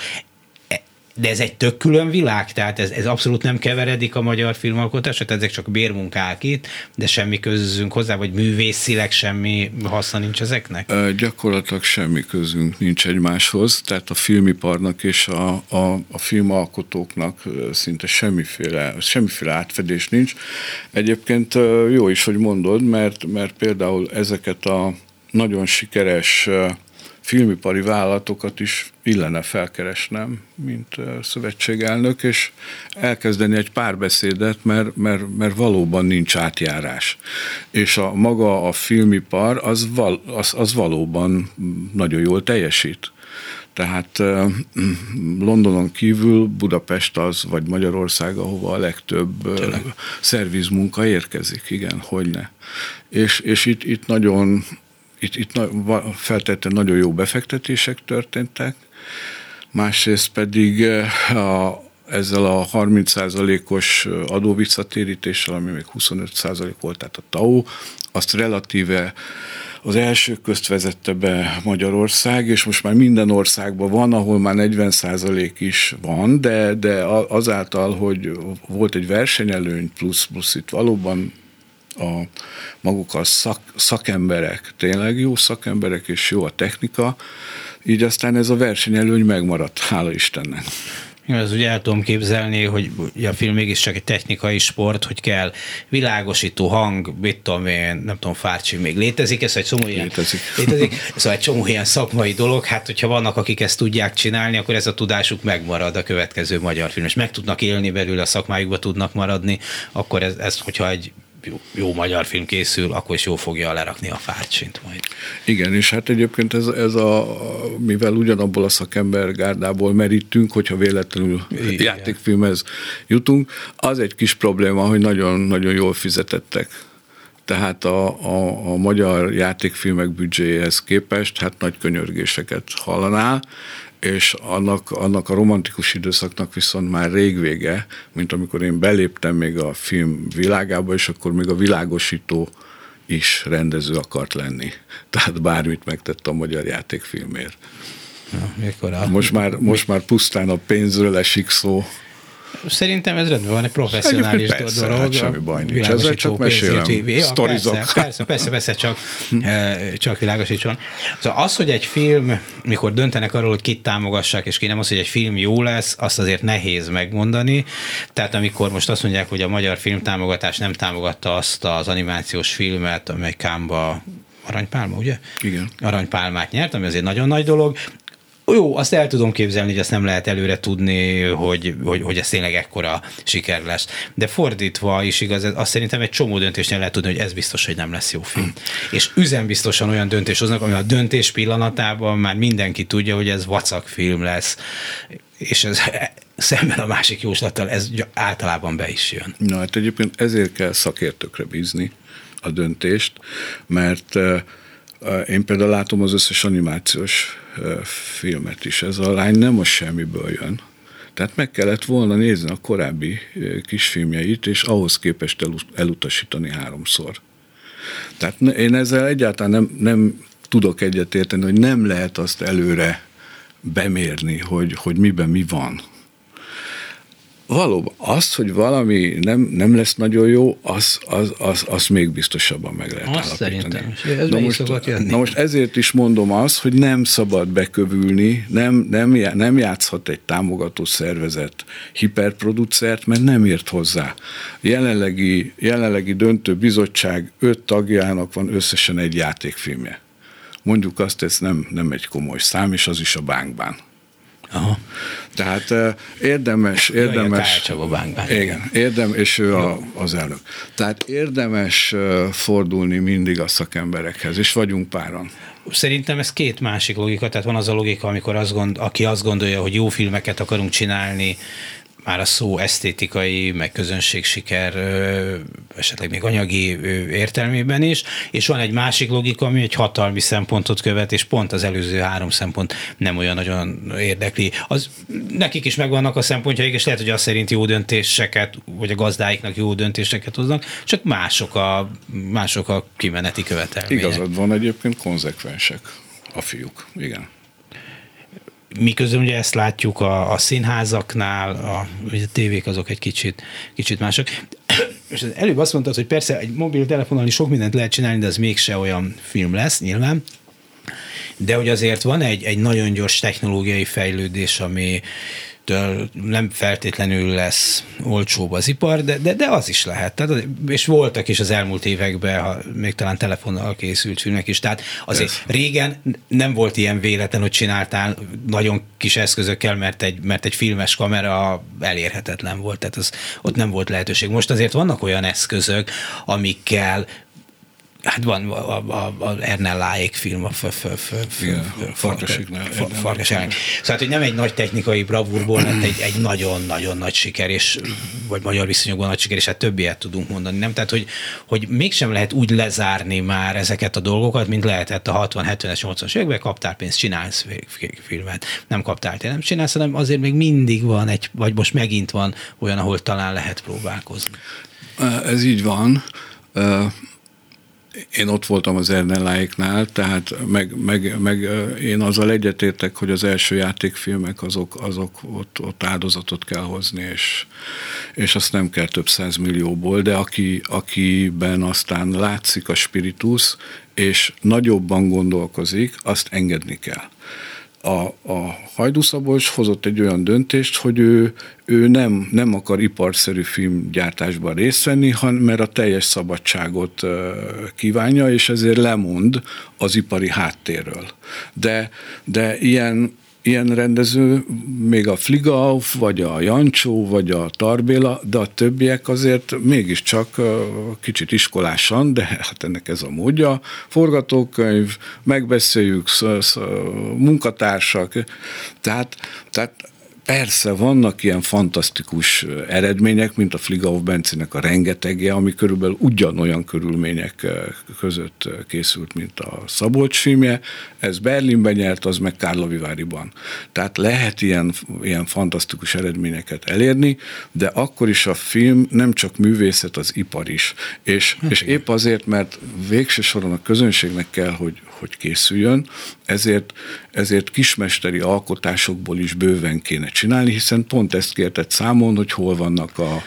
de ez egy tök külön világ, tehát ez, ez abszolút nem keveredik a magyar filmalkotás, tehát ezek csak bérmunkák itt, de semmi közünk hozzá, vagy művészileg semmi haszna nincs ezeknek? E, gyakorlatilag semmi közünk nincs egymáshoz, tehát a filmiparnak és a, a, a filmalkotóknak szinte semmiféle, semmiféle átfedés nincs. Egyébként jó is, hogy mondod, mert, mert például ezeket a nagyon sikeres filmipari vállalatokat is illene felkeresnem, mint szövetségelnök, és elkezdeni egy párbeszédet, mert, mert, mert valóban nincs átjárás. És a maga a filmipar az, val, az, az valóban nagyon jól teljesít. Tehát Londonon kívül Budapest az, vagy Magyarország, ahova a legtöbb Tényleg. szervizmunka érkezik, igen, hogyne. És, és itt, itt nagyon, itt, itt feltétlenül nagyon jó befektetések történtek, másrészt pedig a, ezzel a 30%-os adóvisszatérítéssel, ami még 25% volt, tehát a TAO, azt relatíve az első közt vezette be Magyarország, és most már minden országban van, ahol már 40% is van, de, de azáltal, hogy volt egy versenyelőny plusz, plusz itt valóban a maguk a szak, szakemberek, tényleg jó szakemberek, és jó a technika, így aztán ez a versenyelőny megmaradt, hála Istennek. Ez ugye el tudom képzelni, hogy a film mégiscsak egy technikai sport, hogy kell világosító hang, mit tudom én, nem tudom, fárcsi még létezik, ez egy csomó ilyen, létezik. *laughs* létezik. Szóval egy csomó ilyen szakmai dolog, hát hogyha vannak, akik ezt tudják csinálni, akkor ez a tudásuk megmarad a következő magyar film, és meg tudnak élni belőle, a szakmájukba tudnak maradni, akkor ez, ez hogyha egy jó, jó magyar film készül, akkor is jó fogja lerakni a fárcsint majd. Igen, és hát egyébként ez, ez a, mivel ugyanabból a szakember gárdából merítünk, hogyha véletlenül Igen. játékfilmhez jutunk, az egy kis probléma, hogy nagyon-nagyon jól fizetettek. Tehát a, a, a magyar játékfilmek büdzséjéhez képest hát nagy könyörgéseket hallanál, és annak, annak a romantikus időszaknak viszont már rég vége, mint amikor én beléptem még a film világába, és akkor még a világosító is rendező akart lenni. *laughs* Tehát bármit megtett a magyar játékfilmért. Ja, mikor a... most, már, most már pusztán a pénzről esik szó, Szerintem ez rendben van, egy professzionális persze, dolog. Hát semmi baj nincs, ezzel csak mesélem, sztorizok. Persze, *laughs* persze, persze, persze, csak, eh, csak világosítson. Szóval az, hogy egy film, mikor döntenek arról, hogy kit támogassák, és ki nem az, hogy egy film jó lesz, azt azért nehéz megmondani. Tehát amikor most azt mondják, hogy a magyar filmtámogatás nem támogatta azt az animációs filmet, amely Kámba Aranypálma, ugye? Igen. Aranypálmát nyert, ami azért nagyon nagy dolog. Jó, azt el tudom képzelni, hogy azt nem lehet előre tudni, hogy, hogy, hogy ez tényleg ekkora siker lesz. De fordítva is igaz, azt szerintem egy csomó döntésnél lehet tudni, hogy ez biztos, hogy nem lesz jó film. És üzembiztosan olyan döntés hoznak, ami a döntés pillanatában már mindenki tudja, hogy ez vacak film lesz. És ez szemben a másik jóslattal ez általában be is jön. Na hát egyébként ezért kell szakértőkre bízni a döntést, mert én például látom az összes animációs filmet is. Ez a lány nem most semmiből jön. Tehát meg kellett volna nézni a korábbi kisfilmjeit, és ahhoz képest elutasítani háromszor. Tehát én ezzel egyáltalán nem, nem tudok egyetérteni, hogy nem lehet azt előre bemérni, hogy, hogy miben mi van. Valóban, azt, hogy valami nem, nem lesz nagyon jó, az, az, az, az még biztosabban meg lehet azt állapítani. Ez na, most, na most ezért is mondom azt, hogy nem szabad bekövülni, nem, nem, nem játszhat egy támogató szervezet hiperproducert, mert nem ért hozzá. Jelenlegi, jelenlegi döntő bizottság öt tagjának van összesen egy játékfilmje. Mondjuk azt, ez nem, nem egy komoly szám, és az is a bánkban. Aha. Tehát uh, érdemes, érdemes. Jaj, igen, érdem, és ő a, az elnök. Tehát érdemes uh, fordulni mindig a szakemberekhez, és vagyunk páran. Szerintem ez két másik logika, tehát van az a logika, amikor azt gond, aki azt gondolja, hogy jó filmeket akarunk csinálni, már a szó esztétikai, meg közönségsiker, esetleg még anyagi értelmében is, és van egy másik logika, ami egy hatalmi szempontot követ, és pont az előző három szempont nem olyan nagyon érdekli. Az, nekik is megvannak a szempontjaik, és lehet, hogy azt szerint jó döntéseket, vagy a gazdáiknak jó döntéseket hoznak, csak mások a, mások a kimeneti követelmények. Igazad van, egyébként konzekvensek a fiúk, igen miközben ugye ezt látjuk a, a színházaknál, a, a tévék azok egy kicsit, kicsit mások. *coughs* És előbb azt mondtad, hogy persze egy mobiltelefonnal is sok mindent lehet csinálni, de az mégse olyan film lesz, nyilván. De hogy azért van egy, egy nagyon gyors technológiai fejlődés, ami, ettől nem feltétlenül lesz olcsóbb az ipar, de, de, de az is lehet. Tehát, és voltak is az elmúlt években, ha még talán telefonnal készült filmek is. Tehát azért Ez. régen nem volt ilyen véletlen, hogy csináltál nagyon kis eszközökkel, mert egy, mert egy filmes kamera elérhetetlen volt. Tehát az, ott nem volt lehetőség. Most azért vannak olyan eszközök, amikkel Hát van a, a, a Ernelláék film, a Farkas Szóval, hogy nem egy nagy technikai bravúrból lett egy, egy nagyon-nagyon nagy siker, és, vagy magyar viszonyokban nagy siker, és hát többiet tudunk mondani, nem? Tehát, hogy, hogy mégsem lehet úgy lezárni már ezeket a dolgokat, mint lehetett a 60, 70-es, 80-as években, kaptál pénzt, csinálsz filmet. Nem kaptál, te nem csinálsz, hanem azért még mindig van egy, vagy most megint van olyan, ahol talán lehet próbálkozni. Ez így van én ott voltam az Ernelláiknál, tehát meg, meg, meg én azzal egyetértek, hogy az első játékfilmek azok, azok ott, ott áldozatot kell hozni, és, és azt nem kell több millióból, de aki, akiben aztán látszik a spiritus, és nagyobban gondolkozik, azt engedni kell a, a Hajdúszabolcs hozott egy olyan döntést, hogy ő, ő nem, nem akar iparszerű filmgyártásban részt venni, hanem mert a teljes szabadságot kívánja, és ezért lemond az ipari háttérről. De, de ilyen ilyen rendező, még a Fligauf, vagy a Jancsó, vagy a Tarbéla, de a többiek azért mégiscsak kicsit iskolásan, de hát ennek ez a módja. Forgatókönyv, megbeszéljük, munkatársak, tehát, tehát Persze, vannak ilyen fantasztikus eredmények, mint a Fligauf Bencinek a rengetegje, ami körülbelül ugyanolyan körülmények között készült, mint a Szabolcs filmje. Ez Berlinben nyert, az meg Kárloviváriban. Tehát lehet ilyen, ilyen fantasztikus eredményeket elérni, de akkor is a film nem csak művészet, az ipar is. És, hát és épp azért, mert végső soron a közönségnek kell, hogy, hogy készüljön, ezért, ezért kismesteri alkotásokból is bőven kéne csinálni, hiszen pont ezt kértett számon, hogy hol vannak, a,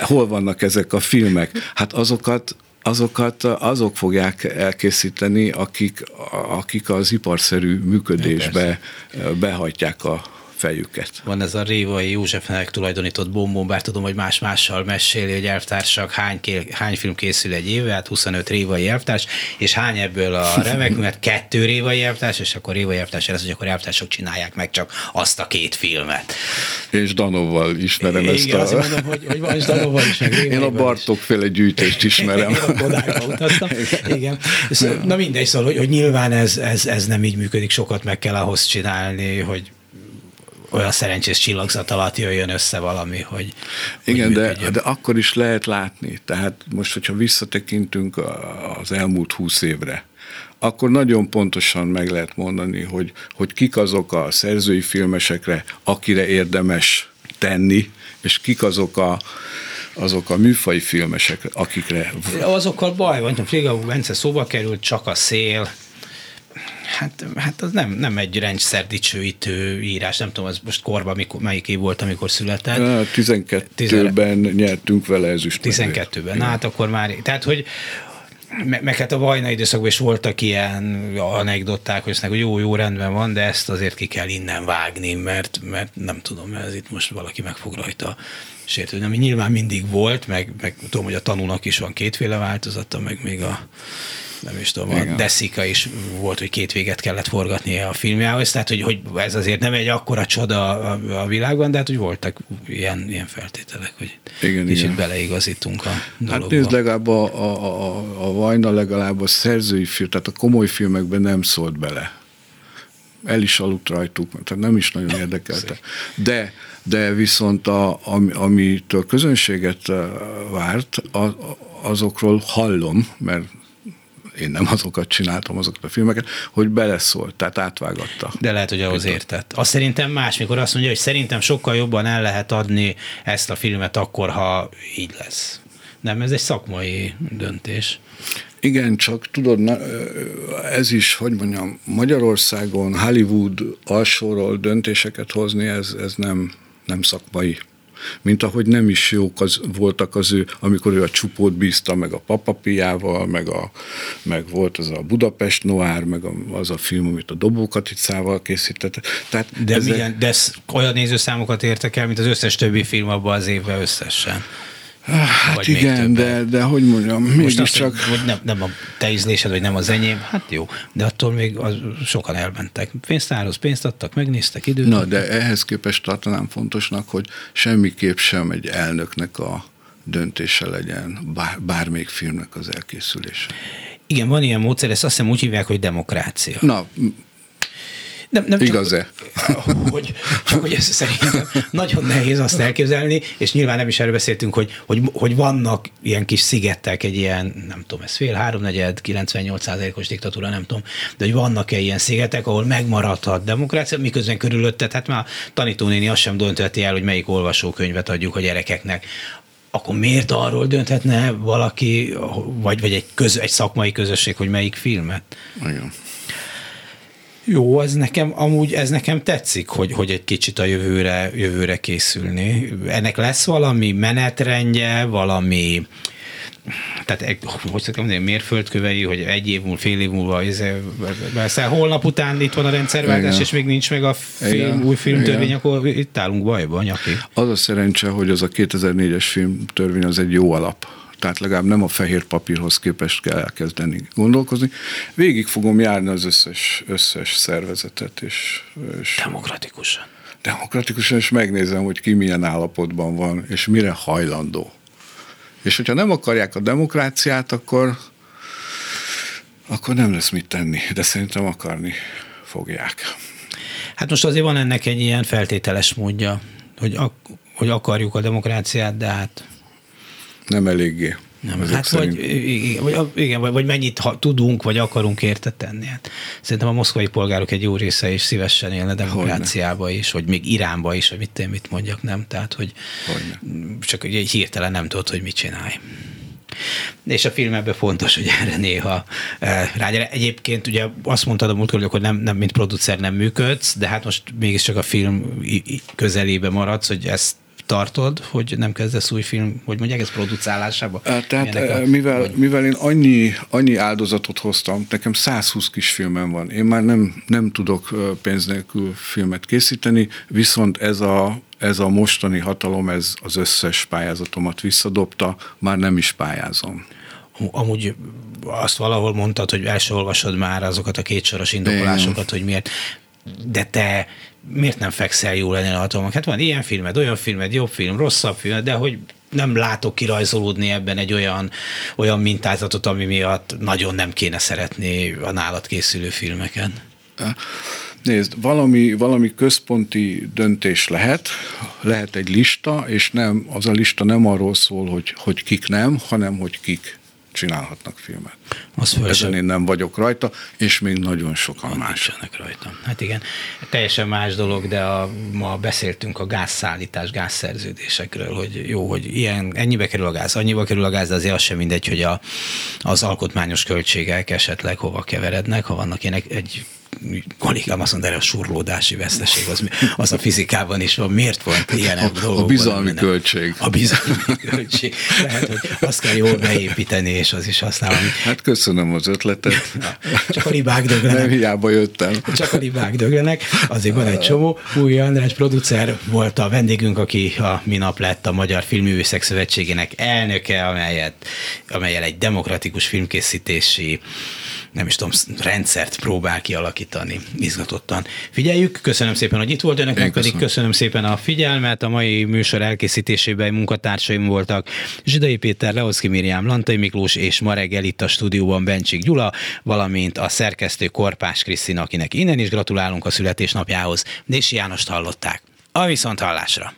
hol vannak ezek a filmek. Hát azokat azokat azok fogják elkészíteni, akik, akik az iparszerű működésbe behajtják a fejüket. Van ez a Révai Józsefnek tulajdonított bombon, bár tudom, hogy más-mással meséli, hogy elvtársak hány, hány film készül egy évvel, hát 25 Révai elvtárs, és hány ebből a *laughs* remek, mert kettő Révai elvtárs, és akkor Révai elvtárs lesz, hogy akkor elvtársak csinálják meg csak azt a két filmet. És Danovval ismerem Igen, ezt a... azt mondom, hogy, hogy van is Danovval is, meg Én a Bartók féle gyűjtést ismerem. *laughs* Én a utaztam. Igen. Na mindegy, szóval, hogy, hogy nyilván ez, ez, ez nem így működik, sokat meg kell ahhoz csinálni, hogy olyan szerencsés csillagzat alatt jöjjön össze valami, hogy Igen, hogy de, de akkor is lehet látni. Tehát most, hogyha visszatekintünk az elmúlt húsz évre, akkor nagyon pontosan meg lehet mondani, hogy, hogy kik azok a szerzői filmesekre, akire érdemes tenni, és kik azok a, azok a műfai filmesek, akikre... Azokkal baj van, hogy Frigau Bence szóba került, csak a szél, Hát, hát az nem, nem egy rendszer dicsőítő írás, nem tudom, az most korban mikor, melyik év volt, amikor született. 12-ben nyertünk vele ezüst. 12-ben, na hát akkor már, tehát hogy meg hát a vajna időszakban is voltak ilyen anekdoták, hogy hogy jó, jó rendben van, de ezt azért ki kell innen vágni, mert, mert nem tudom, ez itt most valaki meg fog rajta sértődni, ami nyilván mindig volt, meg, meg tudom, hogy a tanúnak is van kétféle változata, meg még a nem is tudom, Igen. a Deszika is volt, hogy két véget kellett forgatni a filmjához, tehát hogy, hogy ez azért nem egy akkora csoda a, a világban, de hát hogy voltak ilyen, ilyen feltételek, hogy igen, kicsit igen. beleigazítunk a dologba. Hát nézd, legalább a, a, a, a Vajna legalább a szerzői film, tehát a komoly filmekben nem szólt bele. El is aludt rajtuk, tehát nem is nagyon *laughs* érdekelte. De de viszont a, ami, amitől közönséget várt, a, azokról hallom, mert én nem azokat csináltam, azokat a filmeket, hogy beleszólt, tehát átvágatta. De lehet, hogy ahhoz értett. Azt szerintem más, mikor azt mondja, hogy szerintem sokkal jobban el lehet adni ezt a filmet akkor, ha így lesz. Nem, ez egy szakmai döntés. Igen, csak tudod, ez is, hogy mondjam, Magyarországon Hollywood alsóról döntéseket hozni, ez, ez nem, nem szakmai mint ahogy nem is jók az, voltak az ő, amikor ő a csupót bízta, meg a papapiával, meg, a, meg volt az a Budapest Noir, meg a, az a film, amit a Dobókaticával készített. Tehát de, ezek... milyen, de olyan nézőszámokat értek el, mint az összes többi film abban az évben összesen. Hát vagy igen, de, de hogy mondjam, mégiscsak... csak... Hogy nem, nem a te ízlésed, vagy nem az enyém, hát jó, de attól még az, sokan elmentek. Pénztárhoz pénzt adtak, megnéztek időt. Na, de ehhez képest tartanám fontosnak, hogy semmiképp sem egy elnöknek a döntése legyen bár, bármelyik filmnek az elkészülése. Igen, van ilyen módszer, ezt azt hiszem úgy hívják, hogy demokrácia. Na, nem, nem Igaz-e? *laughs* Hogy, csak hogy ez szerintem nagyon nehéz azt elképzelni, és nyilván nem is erről beszéltünk, hogy, hogy, hogy vannak ilyen kis szigetek, egy ilyen, nem tudom, ez fél, háromnegyed, 98 százalékos diktatúra, nem tudom, de hogy vannak-e ilyen szigetek, ahol megmaradhat demokrácia, miközben körülötted, hát már tanítónéni azt sem döntheti el, hogy melyik olvasókönyvet adjuk a gyerekeknek akkor miért arról dönthetne valaki, vagy, vagy egy, köz, egy szakmai közösség, hogy melyik filmet? Igen. Jó, ez nekem, amúgy ez nekem tetszik, hogy, hogy egy kicsit a jövőre, jövőre készülni. Ennek lesz valami menetrendje, valami tehát hogy szoktam mondani, mérföldkövei, hogy egy év múlva, fél év múlva, ez, holnap után itt van a rendszerváltás, Igen. és még nincs meg a film, Igen. új filmtörvény, Igen. akkor itt állunk bajban, nyaki. Az a szerencse, hogy az a 2004-es filmtörvény az egy jó alap tehát legalább nem a fehér papírhoz képest kell elkezdeni gondolkozni. Végig fogom járni az összes, összes szervezetet. És, és Demokratikusan. Demokratikusan, és megnézem, hogy ki milyen állapotban van, és mire hajlandó. És hogyha nem akarják a demokráciát, akkor, akkor nem lesz mit tenni, de szerintem akarni fogják. Hát most azért van ennek egy ilyen feltételes módja, hogy, ak- hogy akarjuk a demokráciát, de hát nem eléggé. Nem, hát vagy, igen, vagy, igen, vagy, vagy mennyit ha, tudunk, vagy akarunk érte tenni. Hát szerintem a moszkvai polgárok egy jó része is szívesen élne demokráciába is, vagy még Iránba is, vagy mit én mit mondjak, nem? Tehát, hogy Hogyne. csak egy hirtelen nem tudod, hogy mit csinálj. És a filmekben fontos, hogy erre néha e, rágyere. Egyébként ugye azt mondtad a múltkor, hogy nem, nem, mint producer nem működsz, de hát most mégiscsak a film közelébe maradsz, hogy ezt tartod, hogy nem kezdesz új film, hogy mondják, ez producálásába? Tehát a, mivel, vagy... mivel én annyi, annyi áldozatot hoztam, nekem 120 kis filmem van, én már nem, nem tudok pénz nélkül filmet készíteni, viszont ez a, ez a mostani hatalom, ez az összes pályázatomat visszadobta, már nem is pályázom. Amúgy azt valahol mondtad, hogy első olvasod már azokat a kétsoros indokolásokat, hogy miért, de te miért nem fekszel jól lenni a hatalmak? Hát van ilyen filmed, olyan filmed, jobb film, rosszabb film, de hogy nem látok kirajzolódni ebben egy olyan, olyan mintázatot, ami miatt nagyon nem kéne szeretni a nálad készülő filmeken. Nézd, valami, valami központi döntés lehet, lehet egy lista, és nem, az a lista nem arról szól, hogy, hogy kik nem, hanem hogy kik csinálhatnak filmet. Az Ezen én nem vagyok rajta, és még nagyon sokan más. rajta. Hát igen, teljesen más dolog, de a, ma beszéltünk a gázszállítás, gázszerződésekről, hogy jó, hogy ilyen, ennyibe kerül a gáz, annyiba kerül a gáz, de azért az sem mindegy, hogy a, az alkotmányos költségek esetleg hova keverednek, ha vannak ilyenek egy kollégám azt mondta, hogy a surlódási veszteség, az, az a fizikában is van. Miért van ilyen a, dolgokban? A bizalmi nem, költség. A bizalmi költség. Lehet, hogy azt kell jól beépíteni, és az is használni. Hát köszönöm az ötletet. *laughs* Csak a libák döglenek. Nem hiába jöttem. Csak a libák döglenek. Azért van egy csomó. Új András producer volt a vendégünk, aki a minap lett a Magyar Filművészek Szövetségének elnöke, amelyet, amelyel egy demokratikus filmkészítési nem is tudom, rendszert próbál kialakítani izgatottan. Figyeljük, köszönöm szépen, hogy itt volt önöknek, pedig köszönöm szépen a figyelmet. A mai műsor elkészítésében munkatársaim voltak Zsidai Péter, Leoszki Miriam, Lantai Miklós és ma reggel itt a stúdióban Bencsik Gyula, valamint a szerkesztő Korpás Krisztina, akinek innen is gratulálunk a születésnapjához. Dési Jánost hallották. A viszont hallásra!